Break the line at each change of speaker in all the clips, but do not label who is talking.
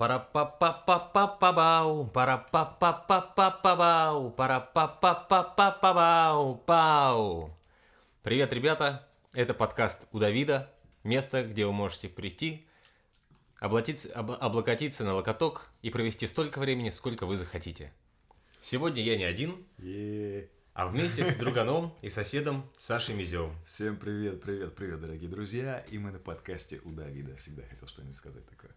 Пара-па-па-па-па-па-бау, пара-па-па-па-па-па-бау, пара-па-па-па-па-па-бау, пау. Привет, ребята! Это подкаст у Давида, место, где вы можете прийти, облатиться, об- облокотиться на локоток и провести столько времени, сколько вы захотите. Сегодня я не один, а вместе с друганом и соседом Сашей Мизевым.
Всем привет, привет, привет, дорогие друзья. И мы на подкасте у Давида. Всегда хотел что-нибудь сказать такое.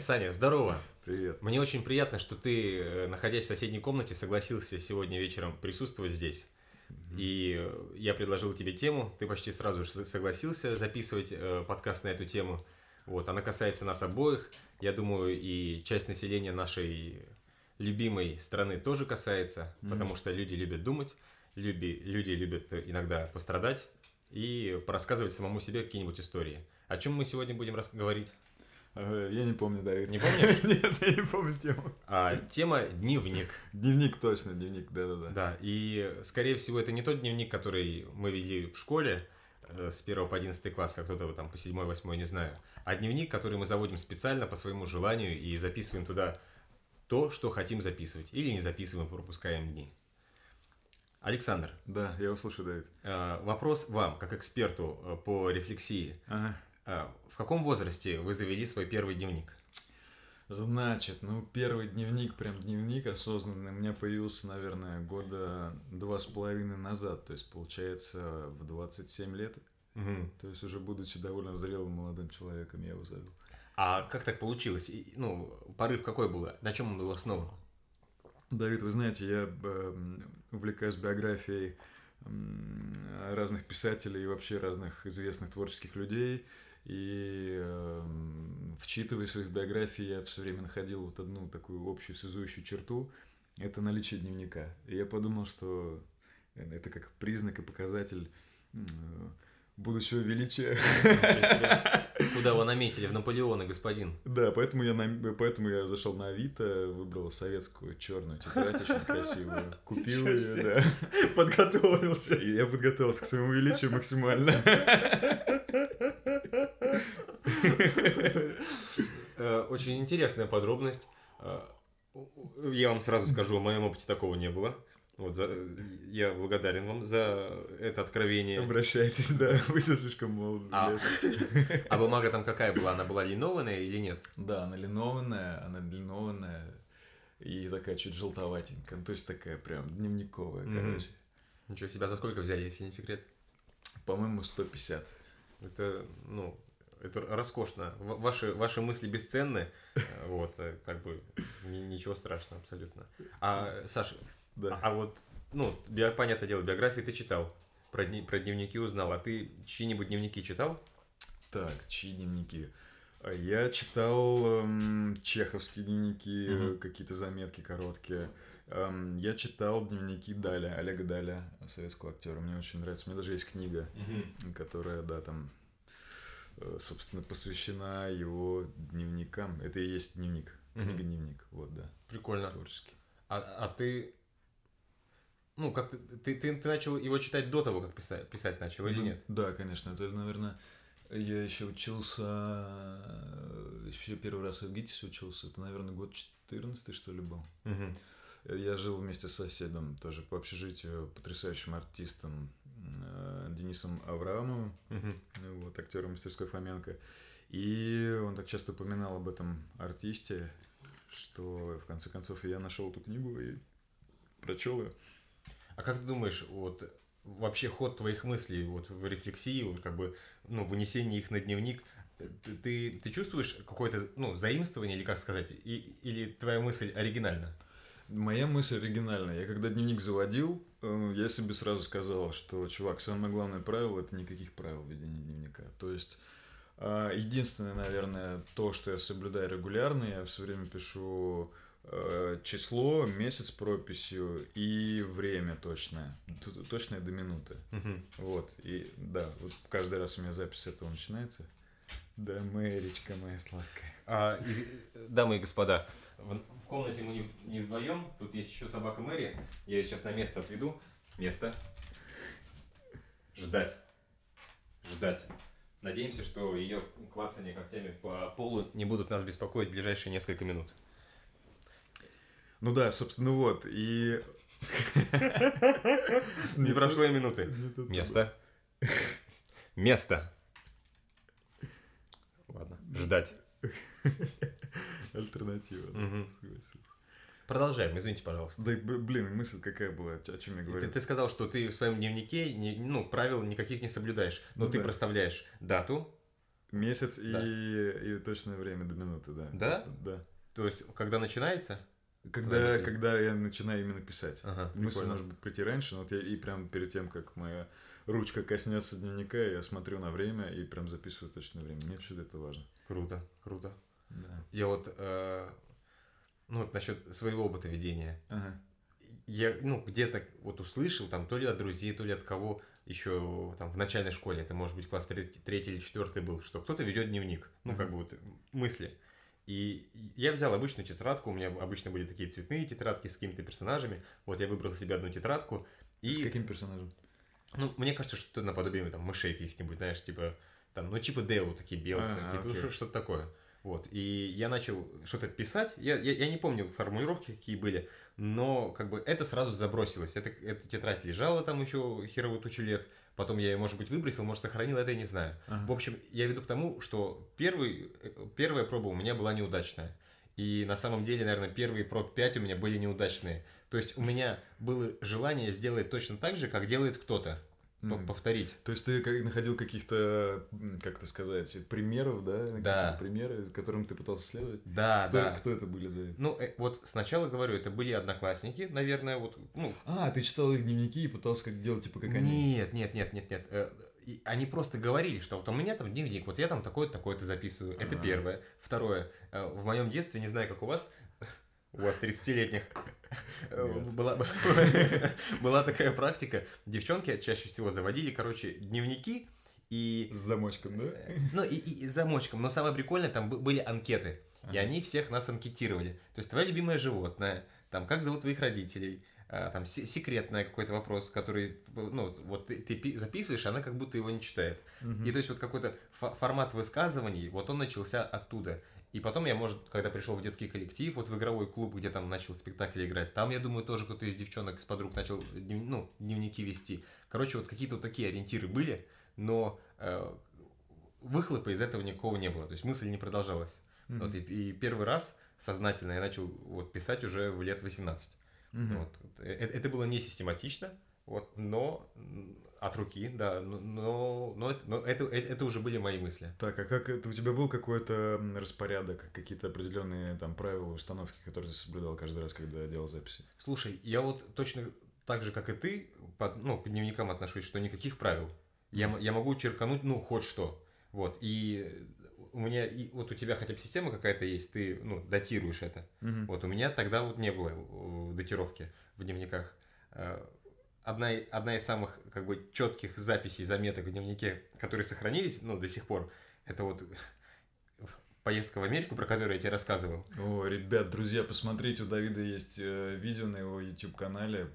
Саня, здорово!
Привет.
Мне очень приятно, что ты, э, находясь в соседней комнате, согласился сегодня вечером присутствовать здесь. И э, я предложил тебе тему, ты почти сразу же согласился записывать э, подкаст на эту тему. Вот, она касается нас обоих. Я думаю, и часть населения нашей любимой страны тоже касается, потому что люди любят думать, люби- люди любят иногда пострадать и порассказывать самому себе какие-нибудь истории. О чем мы сегодня будем говорить?
Э, Я не помню, Давид.
Не помнишь?
Нет, я не помню тему.
А, тема «Дневник».
Дневник точно, дневник, да-да-да.
Да, и, скорее всего, это не тот дневник, который мы вели в школе э, с 1 по 11 класс, а кто-то там по 7-8, не знаю, а дневник, который мы заводим специально по своему желанию и записываем туда то, что хотим записывать, или не записываем, пропускаем дни. Александр,
Да, я услышу, Давид.
э, вопрос вам, как эксперту э, по рефлексии.
Ага.
Э, В каком возрасте вы завели свой первый дневник?
Значит, ну первый дневник, прям дневник осознанный, у меня появился, наверное, года два с половиной назад. То есть, получается, в 27 лет.
Мгм.
То есть, уже будучи довольно зрелым молодым человеком, я его завел.
А как так получилось? Ну, порыв какой был? На чем он был основан?
Давид, вы знаете, я эм, увлекаюсь биографией разных писателей и вообще разных известных творческих людей. И эм, вчитываясь в их биографии, я все время находил вот одну такую общую связующую черту. Это наличие дневника. И я подумал, что это как признак и показатель э, будущего величия.
Куда вы наметили? В Наполеона, господин.
Да, поэтому я, на- поэтому я зашел на Авито, выбрал советскую черную тетрадь очень красивую, купил ее, да.
Подготовился.
И я подготовился к своему величию максимально.
Э, Очень интересная подробность. Э, Я вам сразу скажу, в моем опыте такого не было. Вот за- я благодарен вам за это откровение.
Обращайтесь, да, вы все слишком молоды
А. А бумага там какая была? Она была линованная или нет?
Да, она линованная, она длинованная и такая чуть желтоватенькая. Ну, то есть такая прям дневниковая,
Мгм.
короче.
Ничего себя, за сколько взяли, если не секрет?
По-моему, 150.
Это, ну, это роскошно. Ваши, ваши мысли бесценны. Э, Вот, э, как бы, ни- ничего страшного абсолютно. А, Саша,
Да.
А вот, ну, био- понятное дело, биографии ты читал, про, дни- про дневники узнал, а ты чьи-нибудь дневники читал?
Так, чьи дневники? А Я читал эм, чеховские дневники, э, какие-то заметки короткие. Эм, я читал дневники Даля, Олега Даля, советского актера. Мне очень нравится. У меня даже есть книга, которая, да, там, собственно, посвящена его дневникам. Это и есть дневник. Книга-дневник, вот, да,
Прикольно.
творческий.
А, а ты, ну, как ты, ты, ты, ты начал его читать до того, как писать, писать начал или
Ну,
нет?
Да, конечно. Это, наверное, я еще учился, э, еще первый раз в ГИТИСе учился. Это, наверное, год 14 что ли, был.
Мгм.
Я жил вместе с соседом, тоже по общежитию, потрясающим артистом э, Денисом Авраамовым,
Мгм.
вот, актером мастерской Фоменко. И он так часто упоминал об этом артисте, что в конце концов я нашел эту книгу и прочел ее.
А как ты думаешь, вот вообще ход твоих мыслей вот в рефлексии, вот как бы, ну, вынесение их на дневник, ты, ты, ты чувствуешь какое-то, ну, заимствование, или как сказать, и, или твоя мысль оригинальна?
Моя мысль оригинальная. Я когда дневник заводил, э, я себе сразу сказал, что, чувак, самое главное правило – это никаких правил ведения дневника. То есть, а, единственное, наверное, то, что я соблюдаю регулярно, я все время пишу э, число, месяц прописью и время точное. Точное до минуты. Вот. И да, вот каждый раз у меня запись этого начинается. Да, Мэричка моя сладкая.
А, из- дамы и господа, в, в комнате мы не, не вдвоем, тут есть еще собака Мэри. Я ее сейчас на место отведу. Место. Ждать. Ждать. Надеемся, что ее клацание когтями по полу не будут нас беспокоить в ближайшие несколько минут.
Ну да, собственно, вот. И
Не прошло и минуты. Место. Место. Ладно, ждать.
Альтернатива. да, согласился.
Продолжаем, извините, пожалуйста.
Да, блин, мысль какая была, о чем я
Ты,
говорил?
ты сказал, что ты в своем дневнике не- ну, правил никаких не соблюдаешь, но
Ну
ты
да.
проставляешь дату,
Месяц и,
Да.
и точное время до минуты, да.
Да?
Да.
то есть когда начинается.
Когда, когда я начинаю именно писать.
Ага,
Мысль
прикольно.
может быть прийти раньше, но вот я и прям перед тем, как моя ручка коснется дневника, я смотрю на время и прям записываю точное время. Мне вообще это важно.
Круто, круто.
Да.
Я вот, э, ну, вот насчет своего опыта ведения.
Ага.
Я, ну, где-то вот услышал, там, то ли от друзей, то ли от кого еще там в начальной школе, это может быть класс третий, третий или четвертый был, что кто-то ведет дневник, ну, как
Мгм.
бы вот мысли. И я взял обычную тетрадку, у меня обычно были такие цветные тетрадки с какими-то персонажами. Вот я выбрал себе одну тетрадку. И,
С каким персонажем?
ну, мне кажется, что наподобие там мышей каких-нибудь, знаешь, типа, там, ну, типа Део, такие белые,
А,
такие, ну, что-то такое. Вот, и я начал что-то писать, я, я, я не помню формулировки, какие были, но как бы это сразу забросилось. Это, эта тетрадь лежала там еще херовую тучу лет, потом я ее, может быть, выбросил, может, сохранил, это я не знаю.
Ага.
В общем, я веду к тому, что первый, первая проба у меня была неудачная. И на самом деле, наверное, первые проб 5 у меня были неудачные. То есть у меня было желание сделать точно так же, как делает кто-то.
М.
Повторить.
То есть ты находил каких-то, как это сказать, примеров, да?
Да.
Примеры, которым ты пытался следовать?
Да,
Кто,
да.
кто это были, да?
Ну, э, вот сначала говорю, это были одноклассники, наверное, вот, ну,
А, ты читал их дневники и пытался как делать, типа, как они?
Нет, нет, нет, нет, нет. Э, Они просто говорили, что вот у меня там дневник, вот я там такое-то, такое-то записываю. Это
Ага.
первое. Второе. э, В моем детстве, не знаю, как у вас, у вас 30-летних, э, была, была такая практика. Девчонки чаще всего заводили, короче, дневники и...
С замочком, да?
э, Ну, и, и- и замочком. Но самое прикольное, там бы- были анкеты. И
Ага.
они всех нас анкетировали. То есть, твое любимое животное, там, как зовут твоих родителей, а, там, се- секретный какой-то вопрос, который, ну, вот ты, ты пи- записываешь, она как будто его не читает.
Мгм.
И то есть, вот какой-то фо- формат высказываний, вот он начался оттуда. И потом я, может, когда пришел в детский коллектив, вот в игровой клуб, где там начал спектакли играть, там, я думаю, тоже кто-то из девчонок, из подруг начал ну, дневники вести. Короче, вот какие-то вот такие ориентиры были, но э, выхлопа из этого никакого не было. То есть мысль не продолжалась.
Мгм.
Вот, и, и первый раз сознательно я начал вот, писать уже в лет 18.
Мгм.
Вот. Э- э- Это было не систематично, вот, но от руки, да, но, но, но это, это, э- это уже были мои мысли.
Так, а как это у тебя был какой-то распорядок, какие-то определенные там правила, установки, которые ты соблюдал каждый раз, когда делал записи?
Слушай, я вот точно так же, как и ты, под, ну, к дневникам отношусь, что никаких правил. Я, я могу черкануть, ну, хоть что. Вот, и у меня, и вот у тебя хотя бы система какая-то есть, ты, ну, датируешь это.
Мгм.
Вот у меня тогда вот не было э, датировки в дневниках. Одна, одна из самых как бы четких записей, заметок в дневнике, которые сохранились, ну, до сих пор, это вот поездка в Америку, про которую я тебе рассказывал.
О, ребят, друзья, посмотрите, у Давида есть э, видео на его YouTube-канале.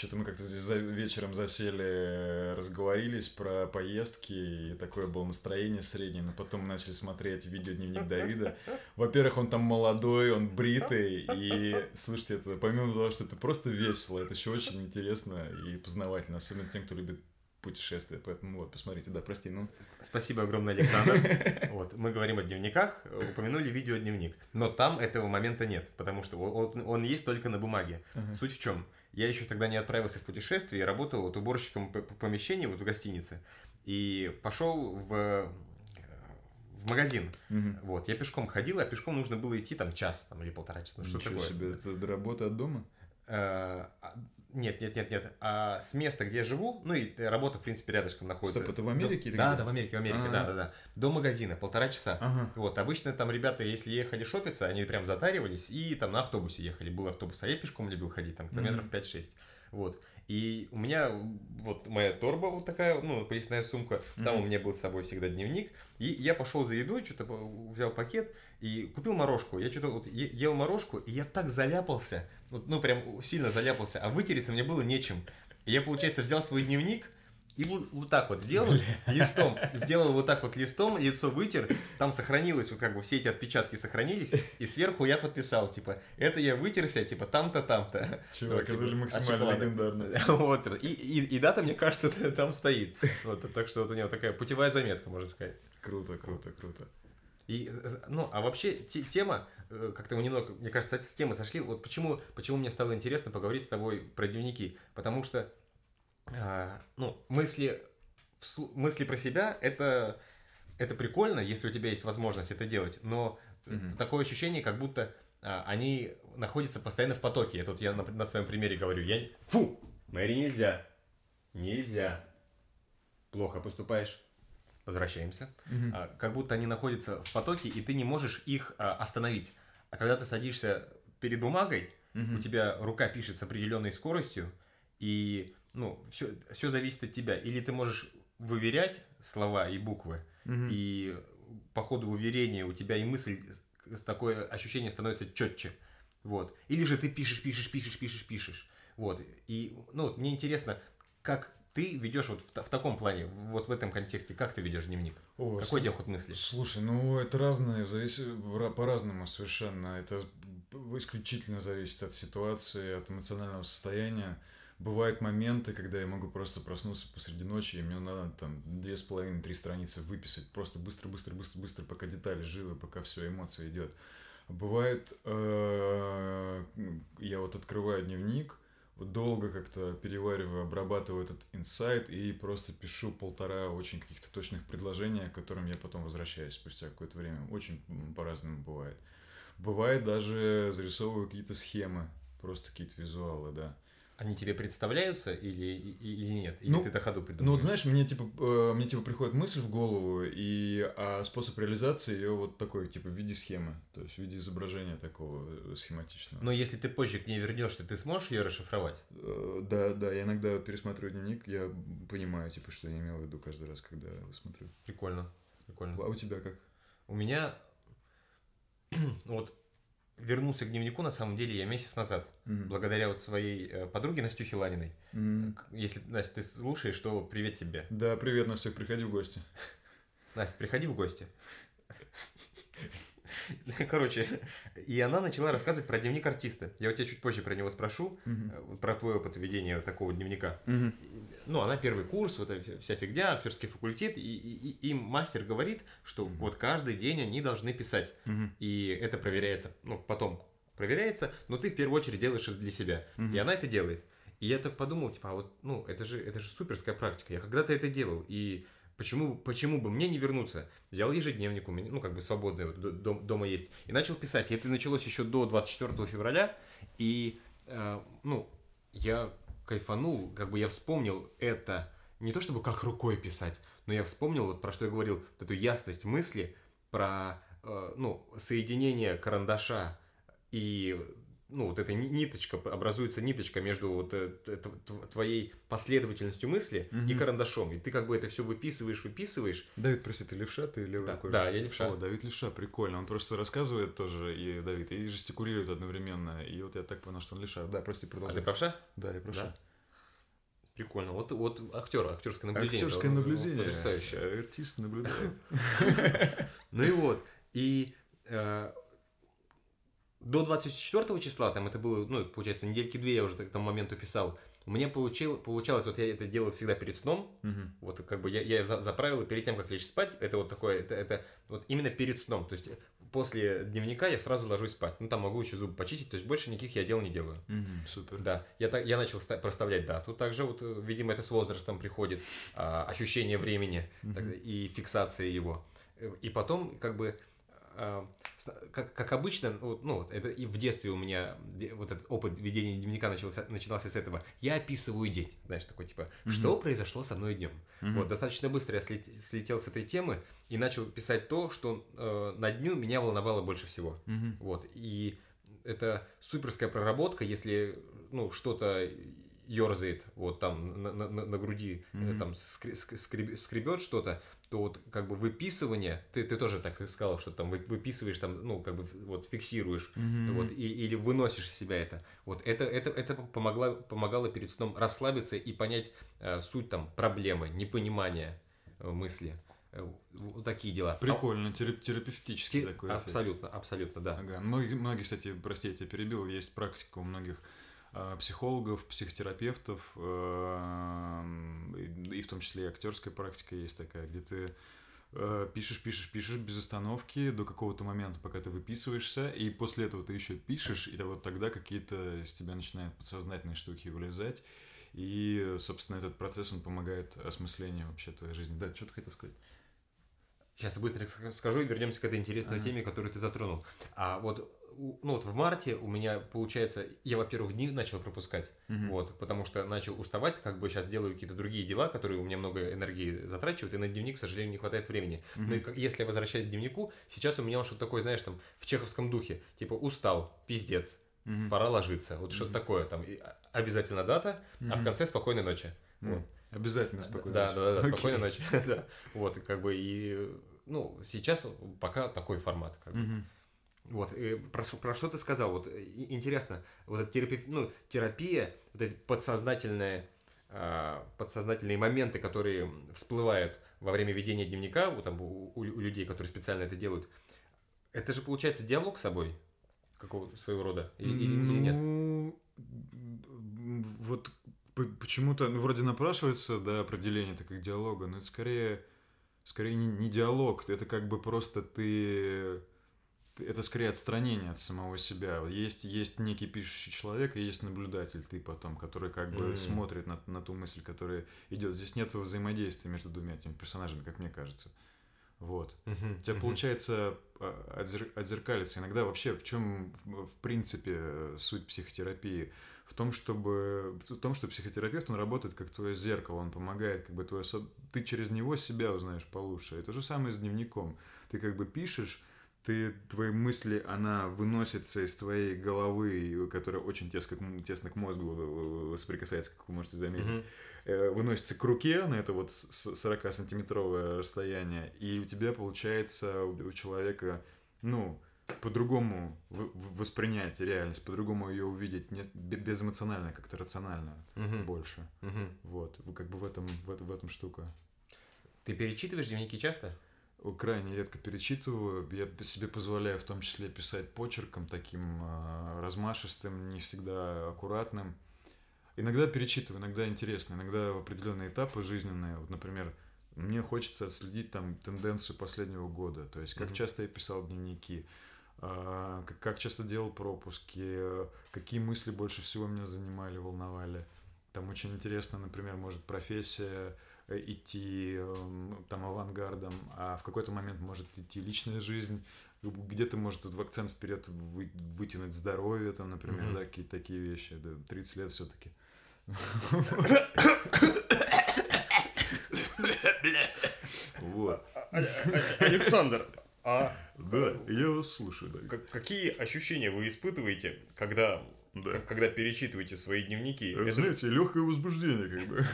Что-то мы как-то здесь за- вечером засели, э, разговорились про поездки, и такое было настроение среднее, но потом мы начали смотреть видео-дневник Давида. Во-первых, он там молодой, он бритый, и, слушайте, это помимо того, что это просто весело, это еще очень интересно и познавательно, особенно тем, кто любит путешествия, поэтому вот, посмотрите, да, прости, ну...
Спасибо огромное, Александр. Вот, мы говорим о дневниках, упомянули видеодневник. Но там этого момента нет, потому что он, он есть только на бумаге.
Ага.
Суть в чем? Я еще тогда не отправился в путешествие, я работал вот уборщиком п- п- помещений вот в гостинице. И пошел в, э, в магазин.
Мгм.
Вот, я пешком ходил, а пешком нужно было идти там час там, или полтора часа. Ну, что
Ничего
такое?
себе, это работа от дома?
Нет, нет, нет, нет. А с места, где я живу, ну и работа, в принципе, рядышком находится.
Стоп, это в Америке
До-
или
Да,
где?
да, в Америке, в Америке,
А.
да, да, да. До магазина, полтора часа.
Ага.
Вот, обычно там ребята, если ехали шопиться, они прям затаривались и там на автобусе ехали, был автобус, а я пешком любил ходить, там километров
Мгм.
5-6. Вот. И у меня вот моя торба вот такая, ну, поясная сумка, там
Мгм.
у меня был с собой всегда дневник, и я пошел за едой, что-то взял пакет и купил морожку. Я что-то вот ел морожку, и я так заляпался, вот, ну, прям сильно заляпался, а вытереться мне было нечем. И я, получается, взял свой дневник, И вот, вот так вот сделал листом, сделал вот так вот листом, лицо вытер, там сохранилось, вот как бы все эти отпечатки сохранились, и сверху я подписал, типа, это я вытерся, типа, там-то, там-то.
Чувак,
Вот,
это
типа,
максимально легендарно.
Вот, и, и, и дата, мне кажется, там стоит. Вот, так что вот у него такая путевая заметка, можно сказать.
Круто, круто, круто.
И, ну, а вообще те- тема, э, как-то мы немного, мне кажется, с темы сошли. Вот почему, почему мне стало интересно поговорить с тобой про дневники. Потому что, а, ну, мысли, мысли про себя, это, это прикольно, если у тебя есть возможность это делать. Но
Мгм.
такое ощущение, как будто а, они находятся постоянно в потоке. Это вот я на, на своем примере говорю. Я... Фу! Мэри, нельзя. Нельзя. Плохо поступаешь. Возвращаемся.
Мгм.
А, как будто они находятся в потоке, и ты не можешь их а, остановить. А когда ты садишься перед бумагой,
Мгм.
у тебя рука пишет с определенной скоростью, и ну, все, все зависит от тебя. Или ты можешь выверять слова и буквы,
Мгм.
и по ходу уверения у тебя и мысль, такое ощущение становится четче. Вот. Или же ты пишешь, пишешь, пишешь, пишешь, пишешь. Вот. И, ну, вот мне интересно, как ты ведешь вот в, в таком плане, вот в этом контексте, как ты ведешь дневник?
О,
Какой у тебя ход мысли?
Слушай, ну это разное, зависит ра- по-разному совершенно. Это исключительно зависит от ситуации, от эмоционального состояния. Бывают моменты, когда я могу просто проснуться посреди ночи, и мне надо там две с половиной, три страницы выписать. Просто быстро, быстро, быстро, быстро, пока детали живы, пока все, эмоция идет. Бывает, э, я вот открываю дневник, долго как-то перевариваю, обрабатываю этот инсайт и просто пишу полтора очень каких-то точных предложения, к которым я потом возвращаюсь спустя какое-то время. Очень по-разному бывает. Бывает даже зарисовываю какие-то схемы, просто какие-то визуалы, да.
Они тебе представляются или, или нет? Или
Ну,
ты до ходу
Ну вот
придумываешь?
знаешь, мне типа, э, мне типа приходит мысль в голову, и а способ реализации ее вот такой, типа в виде схемы, то есть в виде изображения такого э, схематичного.
Но если ты позже к ней вернешься, ты сможешь ее расшифровать?
Э, Да, да, я иногда пересматриваю дневник, я понимаю, типа, что я имел в виду каждый раз, когда смотрю.
Прикольно. Прикольно.
А у тебя как?
У меня вот вернулся к дневнику на самом деле я месяц назад.
Мгм.
Благодаря вот своей э, подруге Настюхе Ланиной. К- Если, Настя, ты слушаешь, то привет тебе.
Да, привет на всех, приходи в гости.
Настя, приходи в гости. Короче, и она начала рассказывать про дневник артиста. Я у тебя чуть позже про него спрошу, э, про твой опыт ведения такого дневника.
Мгм.
ну, она первый курс, вот эта вся- фигня, актерский факультет, и, и- и мастер говорит, что
Мгм.
вот каждый день они должны писать,
Мгм.
и это проверяется, ну, потом проверяется, но ты в первую очередь делаешь это для себя,
Мгм.
и она это делает. И я так подумал, типа, а вот, ну, это же, это же суперская практика, я когда-то это делал, и почему, почему бы мне не вернуться? Взял ежедневник у меня, ну, как бы свободный, вот, дом- дома есть, и начал писать, и это началось еще до 24 февраля, и, э, ну, я кайфанул, как бы я вспомнил это, не то чтобы как рукой писать, но я вспомнил, вот про что я говорил, вот эту ясность мысли, про, э, ну, соединение карандаша и, ну, вот эта ни- ниточка, образуется ниточка между вот э, твоей последовательностью мысли и
Мгм.
карандашом, и ты как бы это все выписываешь, выписываешь,
Давид, прости, ты левша, ты левый
Да,
рукой?
да, я левша.
О, Давид левша, прикольно. Он просто рассказывает тоже, и Давид, и жестикулирует одновременно. И вот я так понял, что он левша. Да, прости,
а
продолжай.
ты правша?
Да, я правша.
Да? Прикольно. Вот, вот актер, актерское наблюдение.
Актерское
Ну,
наблюдение.
Потрясающе.
Артист наблюдает.
Ну и вот. И э, до 24 числа, там это было, ну, получается, недельки две я уже к тому моменту писал, меня получил, получалось, вот я это делаю всегда перед сном,
Мгм.
вот как бы я, я за, за правило перед тем, как лечь спать, это вот такое, это, это вот именно перед сном, то есть после дневника я сразу ложусь спать, ну там могу еще зубы почистить, то есть больше никаких я дел не делаю.
Мгм, Супер.
Да, я, так, я начал ста- проставлять дату, также вот, э, видимо, это с возрастом приходит, а, ощущение времени так,
Мгм.
и фиксация его. Э, И потом, как бы, а, как, как обычно, вот, ну, это и в детстве у меня вот этот опыт ведения дневника начался, начинался с этого. Я описываю день, знаешь, такой типа,
Мгм.
что произошло со мной днем.
Мгм.
Вот, достаточно быстро я слет- слетел с этой темы и начал писать то, что э, на дню меня волновало больше всего.
Мгм.
Вот, и это суперская проработка, если, ну, что-то ерзает, вот там на, на, на груди, mm-hmm. там скребет, скребет что-то, то вот как бы выписывание, ты, ты тоже так сказал, что там выписываешь, там, ну, как бы вот фиксируешь, mm-hmm. вот, и, или выносишь из себя это. Вот это, это, это помогло, помогало перед сном расслабиться и понять э, суть там проблемы, непонимания э, мысли. Э, вот такие дела.
Прикольно, терапевтический
Те, такой Абсолютно, эффект. абсолютно, да.
Ага. Многие, многие, кстати, прости, я тебя перебил, есть практика у многих психологов, психотерапевтов, э, и в том числе и актерская практика есть такая, где ты пишешь, пишешь, пишешь без остановки до какого-то момента, пока ты выписываешься, и после этого ты еще пишешь, и вот тогда какие-то из тебя начинают подсознательные штуки вылезать, и, собственно, этот процесс, он помогает осмыслению вообще твоей жизни. Да, что ты хотел сказать?
Сейчас я быстро скажу и вернемся к этой интересной ага. теме, которую ты затронул. А вот ну вот в марте у меня получается, я, во-первых, дни начал пропускать, угу. вот, потому что начал уставать, как бы сейчас делаю какие-то другие дела, которые у меня много энергии затрачивают, и на дневник, к сожалению, не хватает времени. Угу. Но и, если я возвращаюсь к дневнику, сейчас у меня что-то такое, знаешь, там, в чеховском духе, типа, устал, пиздец, угу. пора ложиться, вот угу. что-то такое, там, обязательно дата, угу. а в конце спокойной ночи. Угу. Вот.
Обязательно спокойной
да, ночи. Да, да, да, спокойной ночи. да. Вот, как бы, и ну, сейчас пока такой формат. Как бы. Угу. Вот, и про, про что ты сказал? Вот интересно, вот эта терапия, ну, терапия, вот эти подсознательные, э, подсознательные моменты, которые всплывают во время ведения дневника, вот, там, у, у людей, которые специально это делают, это же получается диалог с собой какого своего рода или, или, или нет? Ну,
вот почему-то, ну, вроде напрашивается, да, определение так как диалога, но это скорее скорее не, не диалог, это как бы просто ты это скорее отстранение от самого себя. Есть, есть некий пишущий человек, и есть наблюдатель, ты потом, который как бы mm. смотрит на, на ту мысль, которая идет. Здесь нет взаимодействия между двумя этими персонажами, как мне кажется. Вот. Uh-huh, У тебя uh-huh. получается а, отзер- отзеркалиться. Иногда вообще в чем, в принципе, суть психотерапии? в том, чтобы в том, что психотерапевт он работает как твое зеркало, он помогает, как бы твое ты через него себя узнаешь получше. Это же самое с дневником. Ты как бы пишешь, ты твои мысли, она выносится из твоей головы, которая очень тесно, тесно к мозгу соприкасается, как вы можете заметить, mm-hmm. выносится к руке на это вот 40-сантиметровое расстояние, и у тебя получается у человека, ну, по-другому воспринять реальность, по-другому ее увидеть, не, безэмоционально, как-то рационально угу. больше. Угу. Вот, как бы в этом, в, в этом штука.
Ты перечитываешь дневники часто?
Крайне редко перечитываю. Я себе позволяю в том числе писать почерком таким э, размашистым, не всегда аккуратным. Иногда перечитываю, иногда интересно, иногда в определенные этапы жизненные. Вот, например, мне хочется отследить там тенденцию последнего года. То есть, как mm-hmm. часто я писал дневники, а, как часто делал пропуски, какие мысли больше всего меня занимали, волновали. Там очень интересно, например, может профессия идти эм, там авангардом, а в какой-то момент может идти личная жизнь, где-то может в акцент вперед вы, вытянуть здоровье, там, например, mm-hmm. да, какие-то такие вещи, да, 30 лет все-таки.
Вот. Александр, а
да, я вас слушаю. Да.
Какие ощущения вы испытываете, когда, да. когда перечитываете свои дневники?
Это знаете, легкое возбуждение, как бы.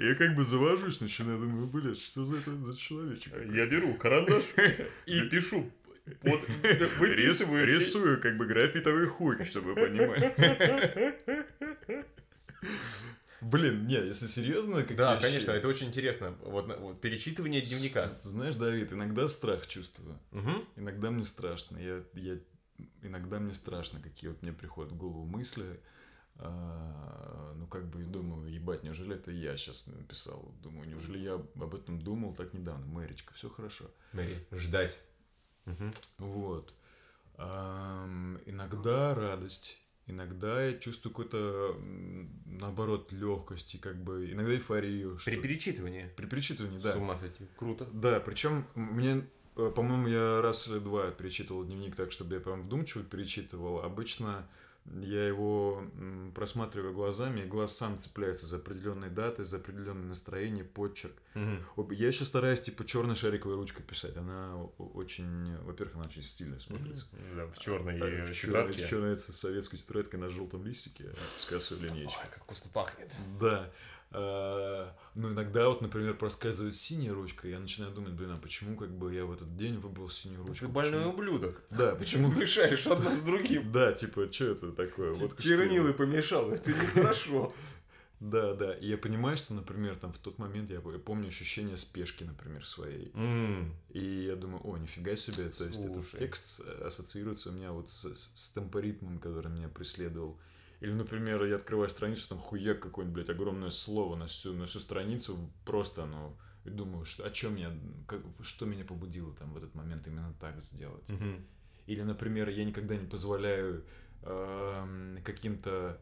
Я как бы завожусь, начинаю, думаю, блядь, что за это за человечек?
Я беру карандаш и пишу вот выписываю
Рис, Рисую как бы графитовый хуй, чтобы понимать. Блин, нет, если серьезно,
какие Да, конечно, это очень интересно. Вот, вот перечитывание дневника.
Знаешь, Давид, иногда страх чувствую. Угу. Иногда мне страшно. Я, я, иногда мне страшно, какие вот мне приходят в голову мысли. А, ну, как бы думаю, ебать, неужели это я сейчас написал? Думаю, неужели я об этом думал так недавно? Мэричка, все хорошо.
Мэри, ждать.
Угу. Вот. А, иногда радость Иногда я чувствую какой-то, наоборот, легкости, как бы, иногда эйфорию.
При перечитывании?
При перечитывании, да.
С ума сойти. Круто.
Да, причем мне, э, по-моему, я раз или два перечитывал дневник так, чтобы я прям вдумчиво перечитывал. Обычно я его просматриваю глазами, и глаз сам цепляется за определенные даты, за определенное настроение, почерк. Угу. Я еще стараюсь, типа, черной шариковой ручкой писать. Она очень, во-первых, она очень стильно смотрится.
Да, в черной
а, в тетрадке. В черной, советской тетрадке на желтом листике с косой линейкой.
Ой, как вкусно пахнет.
Да. А, ну, иногда вот, например, проскальзывает синяя ручка, и я начинаю думать, блин, а почему как бы я в этот день выбрал синюю ручку?
Ты больной почему? ублюдок.
Да, почему?
Мешаешь одно с другим.
Да, типа, что это такое?
Вот Чернилы помешал, это нехорошо.
Да, да. И я понимаю, что, например, там в тот момент я, я помню ощущение спешки, например, своей.
Mm.
И я думаю, о, нифига себе, то есть этот текст ассоциируется у меня вот с, с темпоритмом, который меня преследовал или, например, я открываю страницу, там хуяк какое-нибудь, блядь, огромное слово на всю, на всю страницу, просто оно, и думаю, что, о чем я, как, что меня побудило там в этот момент именно так сделать.
Угу.
Или, например, я никогда не позволяю э, каким-то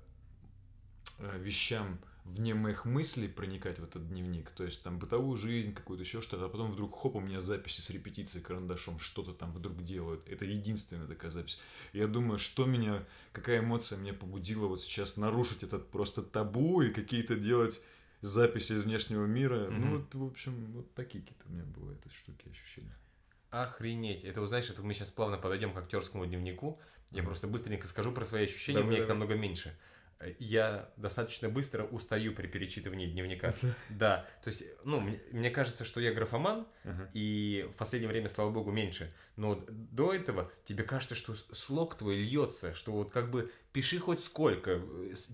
вещам вне моих мыслей проникать в этот дневник, то есть там бытовую жизнь, какую-то еще что-то, а потом вдруг хоп, у меня записи с репетицией карандашом, что-то там вдруг делают. Это единственная такая запись. Я думаю, что меня, какая эмоция меня побудила вот сейчас нарушить этот просто табу и какие-то делать записи из внешнего мира. Mm-hmm. Ну вот, в общем, вот такие какие-то у меня бывают эти штуки, ощущения.
Охренеть. Это, знаешь, это мы сейчас плавно подойдем к актерскому дневнику. Я mm-hmm. просто быстренько скажу про свои ощущения, да, у меня их намного меньше я достаточно быстро устаю при перечитывании дневника. Да, то есть, ну, мне, мне кажется, что я графоман, uh-huh. и в последнее время, слава богу, меньше. Но до этого тебе кажется, что слог твой льется, что вот как бы пиши хоть сколько,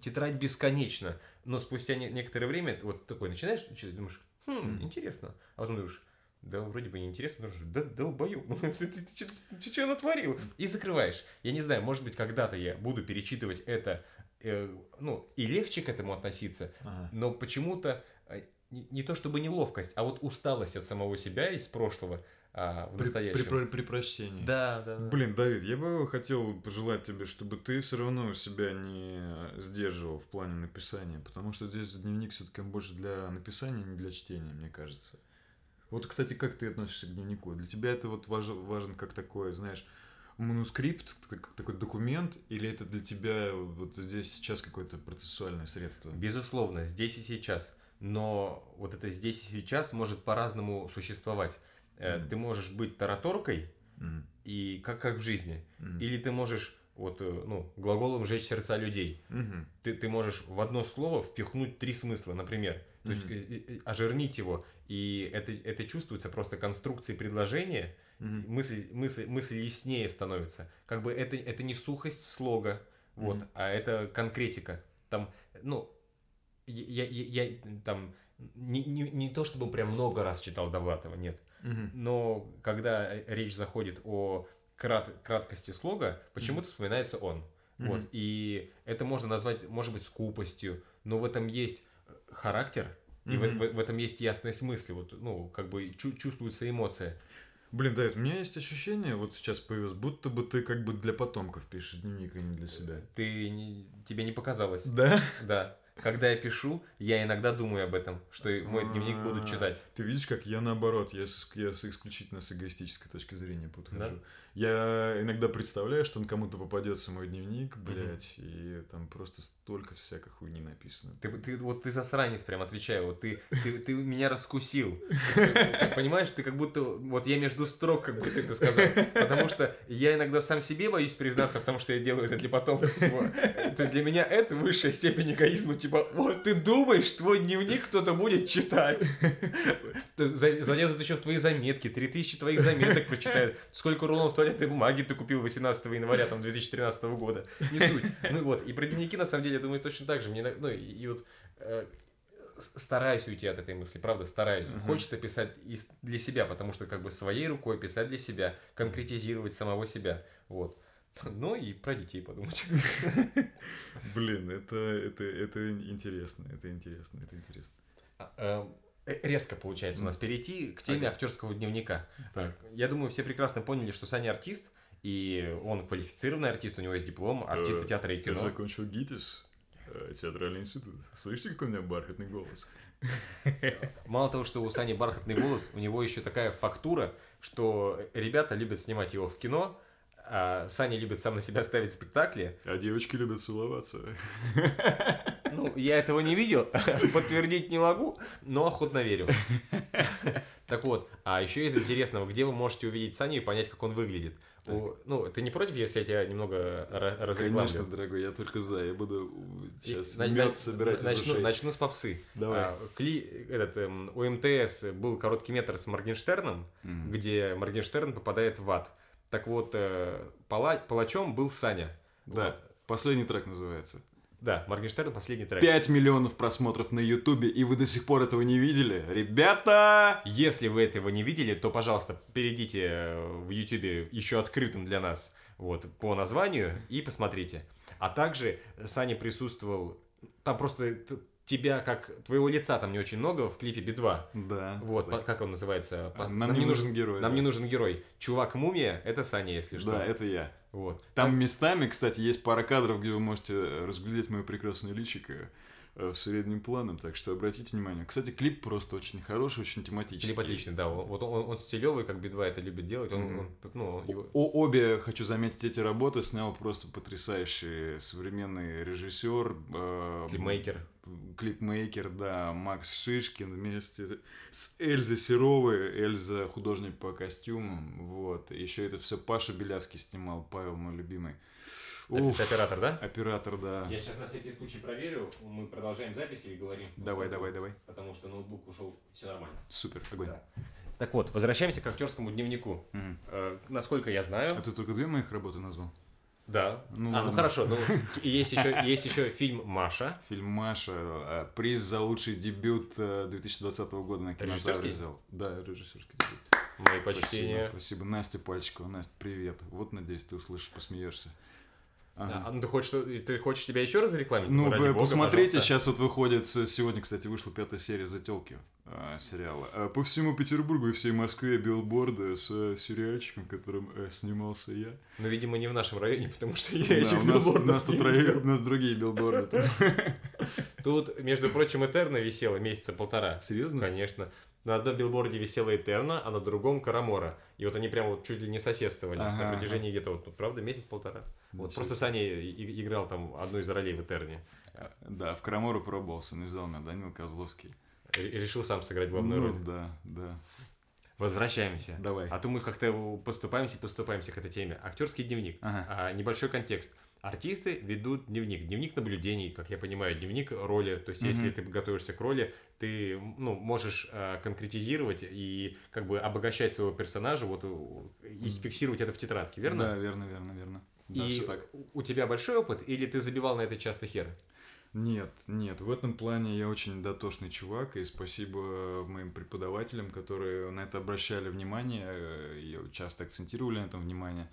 тетрадь бесконечно, но спустя не, некоторое время вот такой начинаешь, думаешь, хм, интересно, а потом думаешь, да, вроде бы неинтересно, потому что, да, долбоёб, ну, ты, ты, ты, ты, ты что натворил? И закрываешь. Я не знаю, может быть, когда-то я буду перечитывать это э, ну, и легче к этому относиться, ага. но почему-то э, не, не то чтобы неловкость, а вот усталость от самого себя из прошлого а, в при, настоящем.
При, при, при прощении.
Да, да, да.
Блин, Давид, я бы хотел пожелать тебе, чтобы ты все равно себя не сдерживал в плане написания, потому что здесь дневник все-таки больше для написания, не для чтения, мне кажется. Вот, кстати, как ты относишься к дневнику? Для тебя это вот важен, важен как такое, знаешь, манускрипт, такой документ, или это для тебя вот здесь сейчас какое-то процессуальное средство?
Безусловно, здесь и сейчас. Но вот это здесь и сейчас может по-разному существовать. Mm. Ты можешь быть тараторкой, mm. и как, как в жизни. Mm. Или ты можешь вот, э, ну, глаголом «жечь сердца людей».
Mm-hmm.
Ты, ты можешь в одно слово впихнуть три смысла, например. То mm-hmm. есть ожирнить его. И это, это чувствуется просто конструкцией предложения – mm мысль, мысль, мысль яснее становится. Как бы это, это не сухость слога, вот, mm а это конкретика. Там, ну, я, я, я там не, не, не то чтобы прям много раз читал Довлатова, нет.
mm
Но когда речь заходит о крат, краткости слога, почему-то mm вспоминается он. mm Вот, и это можно назвать, может быть, скупостью, но в этом есть характер, и mm-hmm. в, в, в этом есть ясность мысли, вот, ну, как бы чу- чувствуется эмоция.
Блин, да, у меня есть ощущение, вот сейчас появилось, будто бы ты как бы для потомков пишешь дневник, а не для себя.
Ты не, тебе не показалось.
Да?
Да. Когда я пишу, я иногда думаю об этом, что мой дневник будут читать.
Ты видишь, как я наоборот, я, с, я с исключительно с эгоистической точки зрения подхожу. Да? Я иногда представляю, что он кому-то попадется мой дневник, блядь, угу. и там просто столько всякой хуйни написано.
Ты, ты вот ты засранец прям отвечаю, вот ты, ты, ты меня раскусил. Понимаешь, ты как будто, вот я между строк, как бы ты это сказал. Потому что я иногда сам себе боюсь признаться в том, что я делаю это для потомков. То есть для меня это высшая степень эгоизма, типа, вот ты думаешь, твой дневник кто-то будет читать. Залезут еще в твои заметки, 3000 твоих заметок прочитают. Сколько рулонов туалетной бумаги ты купил 18 января там, 2013 года. Не суть. Ну вот, и про дневники, на самом деле, я думаю, точно так же. Мне, ну, и, и вот э, стараюсь уйти от этой мысли, правда, стараюсь. Uh-huh. Хочется писать для себя, потому что как бы своей рукой писать для себя, конкретизировать самого себя. Вот. Ну и про детей подумать.
Блин, это, это, это интересно, это интересно, это интересно.
Э, резко получается у нас перейти к теме актерского дневника. Так. Я думаю, все прекрасно поняли, что Саня артист, и он квалифицированный артист, у него есть диплом артиста э, театра и кино.
Я закончил ГИТИС, э, театральный институт. Слышите, какой у меня бархатный голос?
Мало того, что у Сани бархатный голос, у него еще такая фактура, что ребята любят снимать его в кино, А Саня любит сам на себя ставить спектакли.
А девочки любят целоваться.
Ну, я этого не видел, подтвердить не могу, но охотно верю. Так вот, а еще из интересного, где вы можете увидеть Саню и понять, как он выглядит. У, ну, ты не против, если я тебя немного разрекламлю?
Конечно, дорогой, я только за. Я буду сейчас
И,
мед собирать
начну,
из ушей.
начну с попсы.
Давай.
А, кли, этот, эм, у МТС был короткий метр с Моргенштерном,
Мгм.
где Моргенштерн попадает в ад. Так вот, э, пала- палачом был Саня.
Да,
Вот.
последний трек называется.
Да, Моргенштерн последний трек.
5 миллионов просмотров на Ютубе, и вы до сих пор этого не видели? Ребята!
Если вы этого не видели, то, пожалуйста, перейдите э, в YouTube еще открытым для нас вот, по названию и посмотрите. А также Саня присутствовал... Там просто тебя, как твоего лица там не очень много в клипе Би-2.
Да.
Вот, по- как он называется? По-
А, Нам не нужен герой.
Нам
да.
не нужен герой. Чувак-мумия — это Саня, если что.
Да, это я.
Вот.
Там местами, кстати, есть пара кадров, где вы можете разглядеть мое прекрасное личико средним планом, так что обратите внимание. Кстати, клип просто очень хороший, очень тематический.
Клип отличный, да. Он- Вот он, он стилевый, как Би-2 это любит делать. Он,
Мгм.
он, ну, его-
О- обе, хочу заметить, эти работы снял просто потрясающий современный режиссер. э,
клипмейкер.
клипмейкер, да, Макс Шишкин вместе с Эльзой Серовой, Эльза художник по костюмам, вот. Еще это все Паша Белявский снимал, Павел мой любимый. Уф,
Это оператор, да?
оператор, да.
Я сейчас на всякий случай проверю. Мы продолжаем запись или говорим?
Давай, давай, давай.
Потому что ноутбук ушел, все нормально.
Супер, огонь.
Да. Так вот, возвращаемся к актерскому дневнику.
Мгм.
Э, насколько я знаю,
А ты только две моих работы назвал?
да.
Ну
а, ну хорошо. Ну, и есть еще, есть еще фильм Маша.
Фильм Маша, э, приз за лучший дебют э, 2020 года на кинотавре взял. Да, режиссерский дебют.
Мои
Спасибо,
почтения.
спасибо. Настя Пальчикова. Настя, привет. Вот, надеюсь, ты услышишь, посмеешься. Ага.
А, ну ты хочешь, ты хочешь тебя еще раз рекламить?
Ну,
ради
вы
бога,
посмотрите,
пожалуйста.
сейчас вот выходит, сегодня, кстати, вышла пятая серия «Зателки» э, сериала. А По всему Петербургу и всей Москве билборды с э, сериальчиком, в котором э, снимался я.
Ну, видимо, не в нашем районе, потому что я
Да,
этих
у, нас, у
билбордов
нас тут
видел.
у нас другие билборды. Тут,
между прочим, Этерна висела месяца полтора.
Серьезно?
Конечно. На одном билборде висела Этерна, а на другом Карамора. И вот они прям вот чуть ли не соседствовали
Ага,
на протяжении где-то вот, ну, правда, месяц-полтора. Вот
Ничего
просто. Саня играл там одну из ролей в Этерне.
Да, в Крамору пробовался, но взял меня Данил Козловский.
И решил сам сыграть главную
Ну,
роль.
да, да.
Возвращаемся.
Давай.
А то мы как-то поступаемся и поступаемся к этой теме. Актерский дневник.
Ага.
А, небольшой контекст. Артисты ведут дневник. Дневник наблюдений, как я понимаю, дневник роли. То есть, если
Мгм.
ты готовишься к роли, ты ну, можешь а, конкретизировать и как бы обогащать своего персонажа, вот у- и фиксировать это в тетрадке, верно?
Да, верно, верно, верно. Да,
и
так.
у- тебя большой опыт, или ты забивал на это часто хер?
Нет, нет, в этом плане я очень дотошный чувак, и спасибо моим преподавателям, которые на это обращали внимание, э, и часто акцентировали на этом внимание.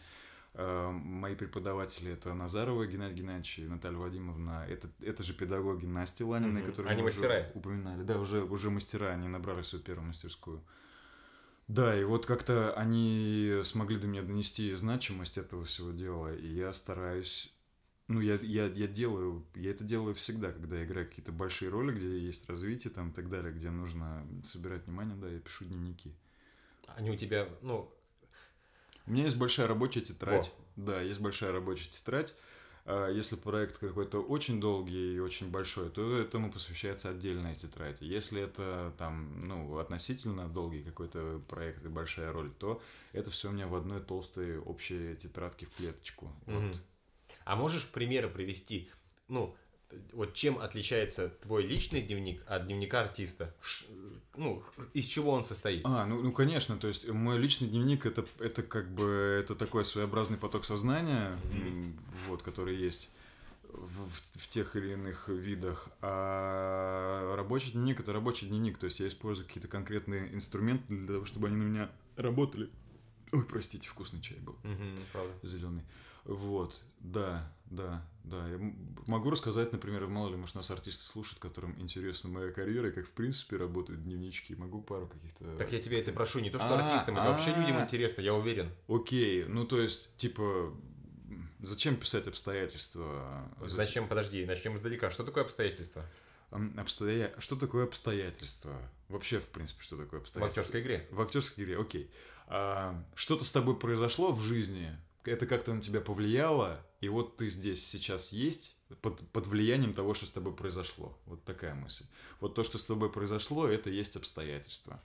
Э, Мои преподаватели это Назарова Геннадий Геннадьевич и Наталья Вадимовна. Это, это же педагоги Насти Ланиной,
Мгм.
которые
Они
мы уже
мастера?
упоминали. Да, уже, уже мастера, они набрали свою первую мастерскую. Да, и вот как-то они смогли до меня донести значимость этого всего дела, и я стараюсь ну, я, я, я делаю, я это делаю всегда, когда я играю какие-то большие роли, где есть развитие там и так далее, где нужно собирать внимание, да, я пишу дневники.
Они у тебя, ну,
У меня есть большая рабочая тетрадь. Да, есть большая рабочая тетрадь. А Если проект какой-то очень долгий и очень большой, то этому посвящается отдельная тетрадь. Если это там, ну, относительно долгий какой-то проект и большая роль, то это все у меня в одной толстой общей тетрадке в клеточку.
Мгм.
Вот.
А можешь примеры привести? Ну, вот чем отличается твой личный дневник от дневника артиста? Ш- ну, из чего он состоит?
А, ну, ну конечно, то есть мой личный дневник это, это как бы это такой своеобразный поток сознания, м, вот, который есть в, в- тех или иных видах. А рабочий дневник это рабочий дневник, то есть я использую какие-то конкретные инструменты для того, чтобы они на меня работали. Ой, простите, вкусный чай был
правда.
зеленый. Вот, да, да, да. Я могу рассказать, например, мало ли, может, нас артисты слушают, которым интересна моя карьера, и как, в принципе, работают дневнички. Могу пару каких-то...
Так я тебя это прошу, не то что
А,
артистам, это вообще
а.
людям интересно, я уверен.
Окей, ну, то есть, типа, зачем писать обстоятельства?
Зачем, подожди, начнем издалека. Что такое обстоятельства?
Обстоя- Что такое обстоятельства? Вообще, в принципе, что такое
В
обстоятельства?
актерской игре.
В актерской игре, окей. А, что-то с тобой произошло в жизни, это как-то на тебя повлияло, и вот ты здесь сейчас есть под, под влиянием того, что с тобой произошло. Вот такая мысль. Вот то, что с тобой произошло, это есть обстоятельства.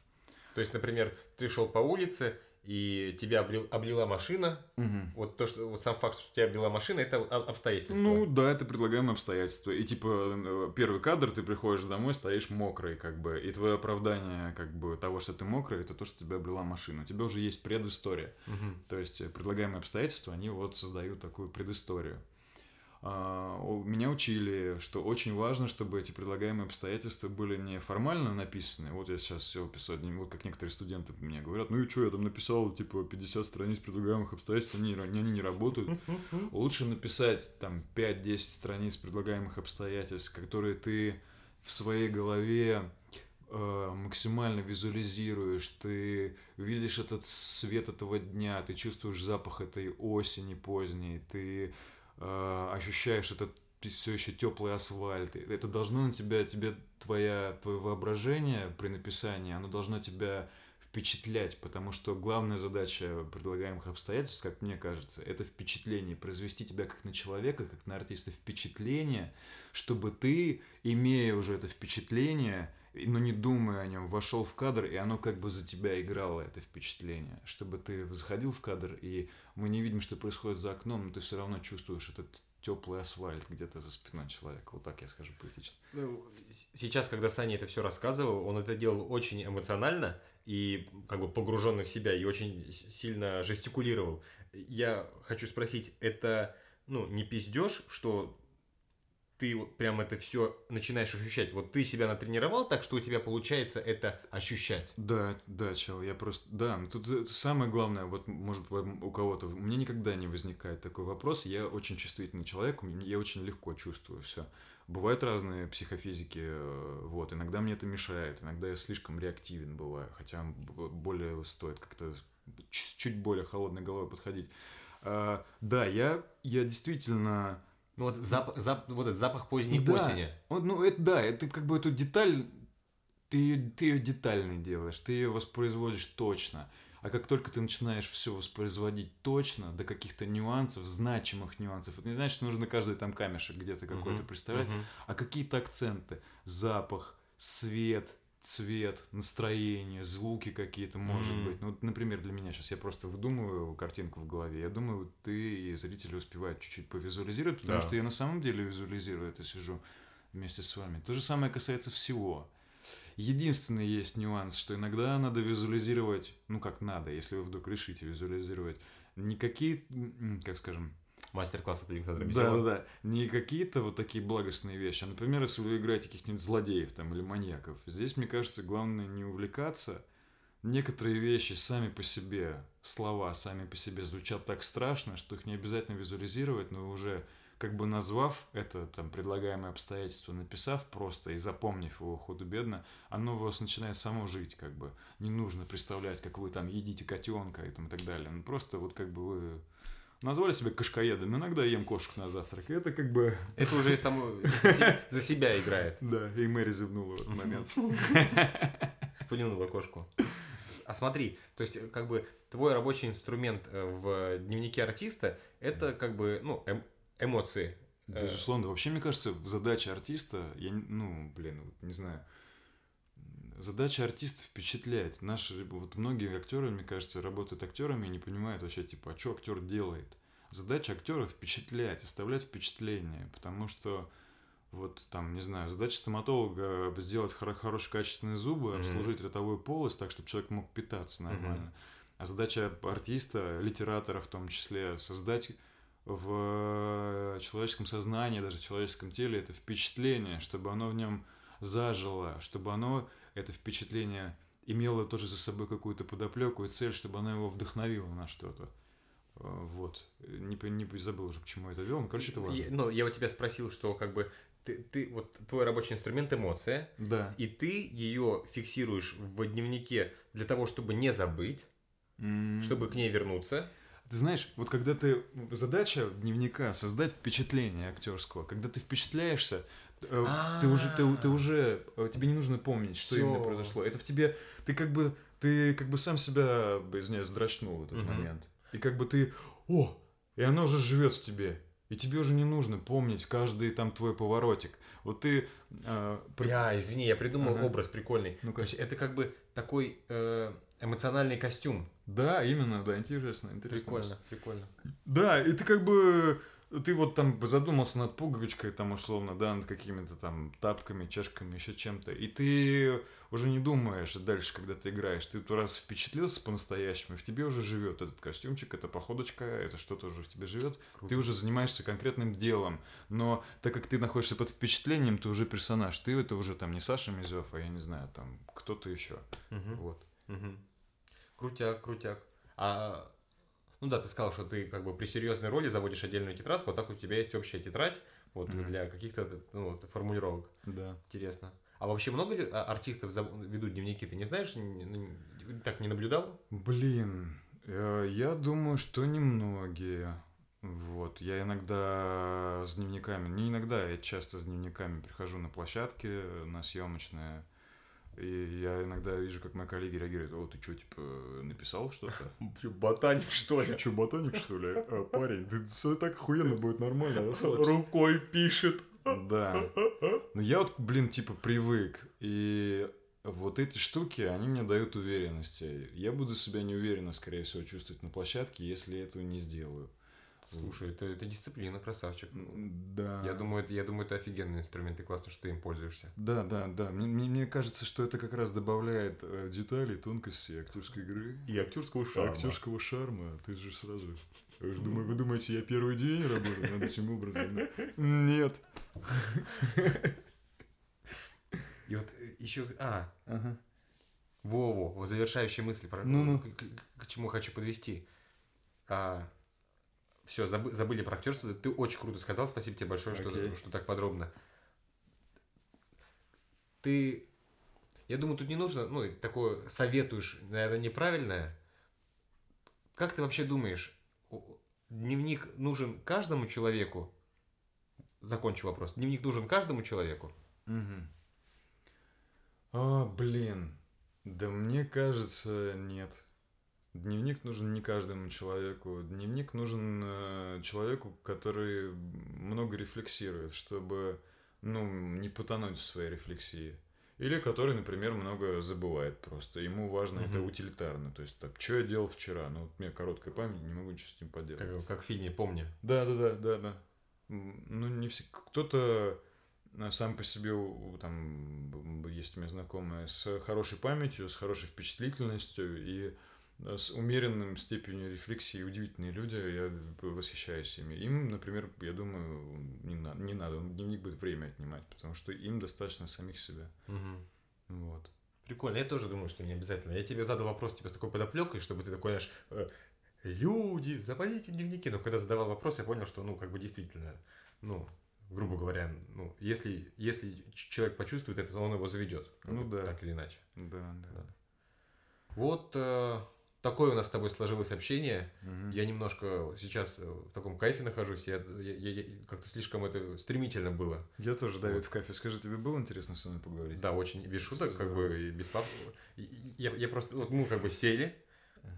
То есть, например, ты шел по улице, и тебя облил, облила машина,
Угу.
вот то, что вот сам факт, что тебя облила машина, это обстоятельство.
Ну да, это предлагаемое обстоятельство. И типа э, первый кадр, ты приходишь домой, стоишь мокрый, как бы, и твое оправдание как бы того, что ты мокрый, это то, что тебя облила машина. У тебя уже есть предыстория.
Мгм.
То есть э, предлагаемые обстоятельства, они вот создают такую предысторию. А, Меня учили, что очень важно, чтобы эти предлагаемые обстоятельства были не формально написаны. Вот я сейчас все писал, не- вот как некоторые студенты мне говорят, ну и что, я там написал, типа, 50 страниц предлагаемых обстоятельств, они, не- они не работают. Лучше написать там 5-10 страниц предлагаемых обстоятельств, которые ты в своей голове э, максимально визуализируешь, ты видишь этот свет этого дня, ты чувствуешь запах этой осени поздней, ты э, ощущаешь этот все еще теплый асфальт. Это должно на тебя, тебе твоя, твое воображение при написании, оно должно тебя впечатлять, потому что главная задача предлагаемых обстоятельств, как мне кажется, это впечатление, произвести тебя как на человека, как на артиста впечатление, чтобы ты, имея уже это впечатление, но не думая о нем, вошел в кадр, и оно как бы за тебя играло, это впечатление. Чтобы ты заходил в кадр, и мы не видим, что происходит за окном, но ты все равно чувствуешь этот теплый асфальт где-то за спиной человека. Вот так я скажу поэтично.
Ну, Сейчас, когда Саня это все рассказывал, он это делал очень эмоционально и как бы погруженный в себя и очень сильно жестикулировал. Я хочу спросить, это ну не пиздеж, что ты вот прям это все начинаешь ощущать? Вот ты себя натренировал так, что у тебя получается это ощущать?
Да, да, чел, я просто... Да, ну тут это самое главное, вот, может, у кого-то... У меня никогда не возникает такой вопрос. Я очень чувствительный человек, я очень легко чувствую все. Бывают разные психофизики, э, вот. Иногда мне это мешает, иногда я слишком реактивен бываю, хотя более стоит как-то чуть более холодной головой подходить. А, да, я, я действительно...
Ну вот, зап- зап- вот этот запах поздней
Да.
осени.
Он, ну, это да, это как бы эту деталь, ты ее, ты ее детальной делаешь, ты ее воспроизводишь точно. А как только ты начинаешь все воспроизводить точно, до каких-то нюансов, значимых нюансов, это не значит, что нужно каждый там камешек где-то какой-то
Мгм,
представлять,
мгм.
а какие-то акценты, запах, свет, цвет, настроение, звуки какие-то, может
Мгм.
быть. Ну, например, для меня сейчас я просто выдумываю картинку в голове. Я думаю, ты и зрители успевают чуть-чуть повизуализировать, потому
Да.
что я на самом деле визуализирую это, сижу вместе с вами. То же самое касается всего. Единственный есть нюанс, что иногда надо визуализировать, ну как надо, если вы вдруг решите визуализировать, не какие, м, как скажем,
Мастер-класс от Александра
да,
Безева.
да, да. Не какие-то вот такие благостные вещи, а, например, если вы играете каких-нибудь злодеев там или маньяков. Здесь, мне кажется, главное не увлекаться. Некоторые вещи сами по себе, слова сами по себе звучат так страшно, что их не обязательно визуализировать, но уже как бы назвав это там предлагаемое обстоятельство, написав просто и запомнив его худо-бедно, оно у вас начинает само жить, как бы. Не нужно представлять, как вы там едите котенка и, там, и так далее. Ну, просто вот как бы вы назвали себя кошкоедом, иногда ем кошек на завтрак. И это как бы...
Это уже само за се- за себя играет.
Да, и Мэри зевнула в этот момент.
Сплюнула кошку. А смотри, то есть, как бы, твой рабочий инструмент э, в дневнике артиста это как бы, ну, эм- эмоции. Э,
Безусловно. Вообще, мне кажется, задача артиста, я, ну, блин, не знаю, задача артиста впечатлять. Наши, вот многие актеры, мне кажется, работают актерами и не понимают вообще, типа, а что актер делает? Задача актера впечатлять, оставлять впечатление, потому что вот там, не знаю, задача стоматолога сделать хоро- хорошие качественные зубы,
Мгм.
обслужить ротовую полость так, чтобы человек мог питаться нормально. А задача артиста, литератора в том числе, создать в человеческом сознании, даже в человеческом теле это впечатление, чтобы оно в нем зажило, чтобы оно, это впечатление, имело тоже за собой какую-то подоплеку и цель, чтобы оно его вдохновило на что-то. Э, Вот. Не, не забыл уже, к чему это вел. Ну, короче, это важно.
Я- Ну, я вот тебя спросил, что как бы ты, ты вот твой рабочий инструмент эмоция,
Да.
и ты ее фиксируешь в дневнике для того, чтобы не забыть,
М,
чтобы к ней вернуться.
Ты знаешь, вот когда ты... Задача дневника — создать впечатление актерского. Когда ты впечатляешься, ты уже, ты, ты уже... э, Тебе не нужно помнить, что
Всё.
именно произошло. Это в тебе... Ты как бы... Ты как бы сам себя, извиняюсь, здрачнул в этот
Мгм.
момент. И как бы ты... О, и оно уже живет в тебе. И тебе уже не нужно помнить каждый там твой поворотик. Вот ты... Э,
при... Я, извини, я придумал ага. образ прикольный. ну -ка. То есть это как бы такой э, эмоциональный костюм.
Да, именно, да, интересно, интересно.
Прикольно, прикольно.
Да, и ты как бы ты вот там задумался над пуговичкой, там, условно, да, над какими-то там тапками, чашками, еще чем-то, и ты уже не думаешь дальше, когда ты играешь, ты то раз впечатлился по-настоящему, в тебе уже живет этот костюмчик, эта походочка, это что-то уже в тебе живет, Круто. ты уже занимаешься конкретным делом, но так как ты находишься под впечатлением, ты уже персонаж, ты это уже там не Саша Мизев, а я не знаю, там кто-то еще, угу. вот.
Угу. Крутяк, крутяк. А ну да, ты сказал, что ты как бы при серьезной роли заводишь отдельную тетрадку, а так у тебя есть общая тетрадь вот mm-hmm. для каких-то ну, вот, формулировок.
Да.
Интересно. А вообще много ли а, артистов ведут дневники? Ты не знаешь, так не наблюдал?
Блин, э, я думаю, что немногие. Вот, я иногда с дневниками, не иногда, я часто с дневниками прихожу на площадке, на съемочные, и я иногда вижу, как мои коллеги реагируют, о, ты что, типа, написал что-то?
Ботаник, что ли?
Что, ботаник, что ли? А, парень, ты все так охуенно будет нормально.
Рукой пишет.
Да. Ну я вот, блин, типа, привык. И вот эти штуки, они мне дают уверенности. Я буду себя неуверенно, скорее всего, чувствовать на площадке, если этого не сделаю.
Слушай, это, это дисциплина, красавчик.
Да.
Я думаю, это, я думаю, это офигенный инструмент, и классно, что ты им пользуешься.
Да, да, да. Мне, мне, мне кажется, что это как раз добавляет э, деталей, тонкости актерской игры.
И актерского шарма.
Актерского шарма. Ты же сразу. Вы, думаю, вы думаете, я первый день работаю над этим образом? Нет.
И вот э, еще. А. Ага. Во-во, завершающая мысль, про,
ну, ну.
К, к, к чему хочу подвести. А, все, забы, забыли про актерство. Ты очень круто сказал. Спасибо тебе большое, okay. что, что так подробно. Ты. Я думаю, тут не нужно, ну, такое советуешь, наверное, неправильное. Как ты вообще думаешь, дневник нужен каждому человеку? Закончу вопрос. Дневник нужен каждому человеку?
Угу. А, блин. Да мне кажется, нет. Дневник нужен не каждому человеку. Дневник нужен э, человеку, который много рефлексирует, чтобы ну, не потонуть в своей рефлексии. Или который, например, много забывает просто. Ему важно угу. это утилитарно. То есть, так, что я делал вчера? Ну, вот у меня короткая память, не могу ничего с ним поделать.
Как, как в фильме «Помни».
Да, да, да, да, да. Ну, не все. Кто-то э, сам по себе, там, есть у меня знакомые с хорошей памятью, с хорошей впечатлительностью, и с умеренным степенью рефлексии удивительные люди, я восхищаюсь ими. Им, например, я думаю, не, на, не надо, дневник будет время отнимать, потому что им достаточно самих себя.
Угу. Вот. Прикольно, я тоже думаю, что не обязательно. Я тебе задал вопрос типа с такой подоплекой, чтобы ты такой, знаешь, э, люди, заводите дневники. Но когда задавал вопрос, я понял, что, ну, как бы действительно, ну, грубо говоря, ну, если, если человек почувствует это, то он его заведет.
Ну да.
Так или иначе.
Да, да. да.
Вот э, такое у нас с тобой сложилось общение. Угу. Я немножко сейчас э, в таком кайфе нахожусь. Я, я, я как-то слишком это стремительно было.
Я тоже, Давид, вот. в кайфе. Скажи, тебе было интересно со мной поговорить?
Да, очень без шуток, как бы и без пап. Я, я просто, вот мы как бы сели,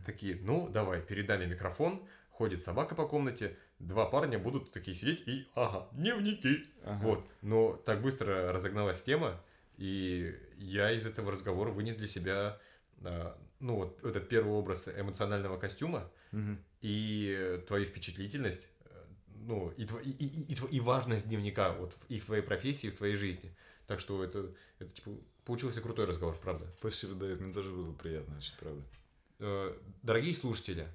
такие, ну, давай, перед нами микрофон, ходит собака по комнате, два парня будут такие сидеть и, ага, дневники. Ага. Вот. Но так быстро разогналась тема, и я из этого разговора вынес для себя ну вот этот первый образ эмоционального костюма
угу.
и твою впечатлительность, э, ну и, и, и, и, и важность дневника вот и в твоей профессии, и в твоей жизни. Так что это, это типа получился крутой разговор, правда.
Спасибо, Давид, мне тоже было приятно, очень правда.
Э, дорогие слушатели,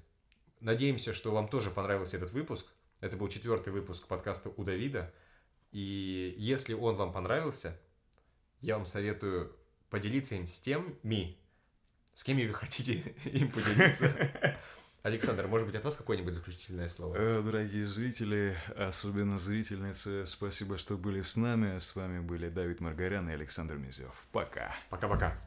надеемся, что вам тоже понравился этот выпуск. Это был четвертый выпуск подкаста у Давида. И если он вам понравился, я вам советую поделиться им с теми, с кем вы хотите им поделиться? Александр, может быть, от вас какое-нибудь заключительное слово?
Э, дорогие зрители, особенно зрительницы, спасибо, что были с нами. С вами были Давид Маргарян и Александр Мизев. Пока.
Пока-пока.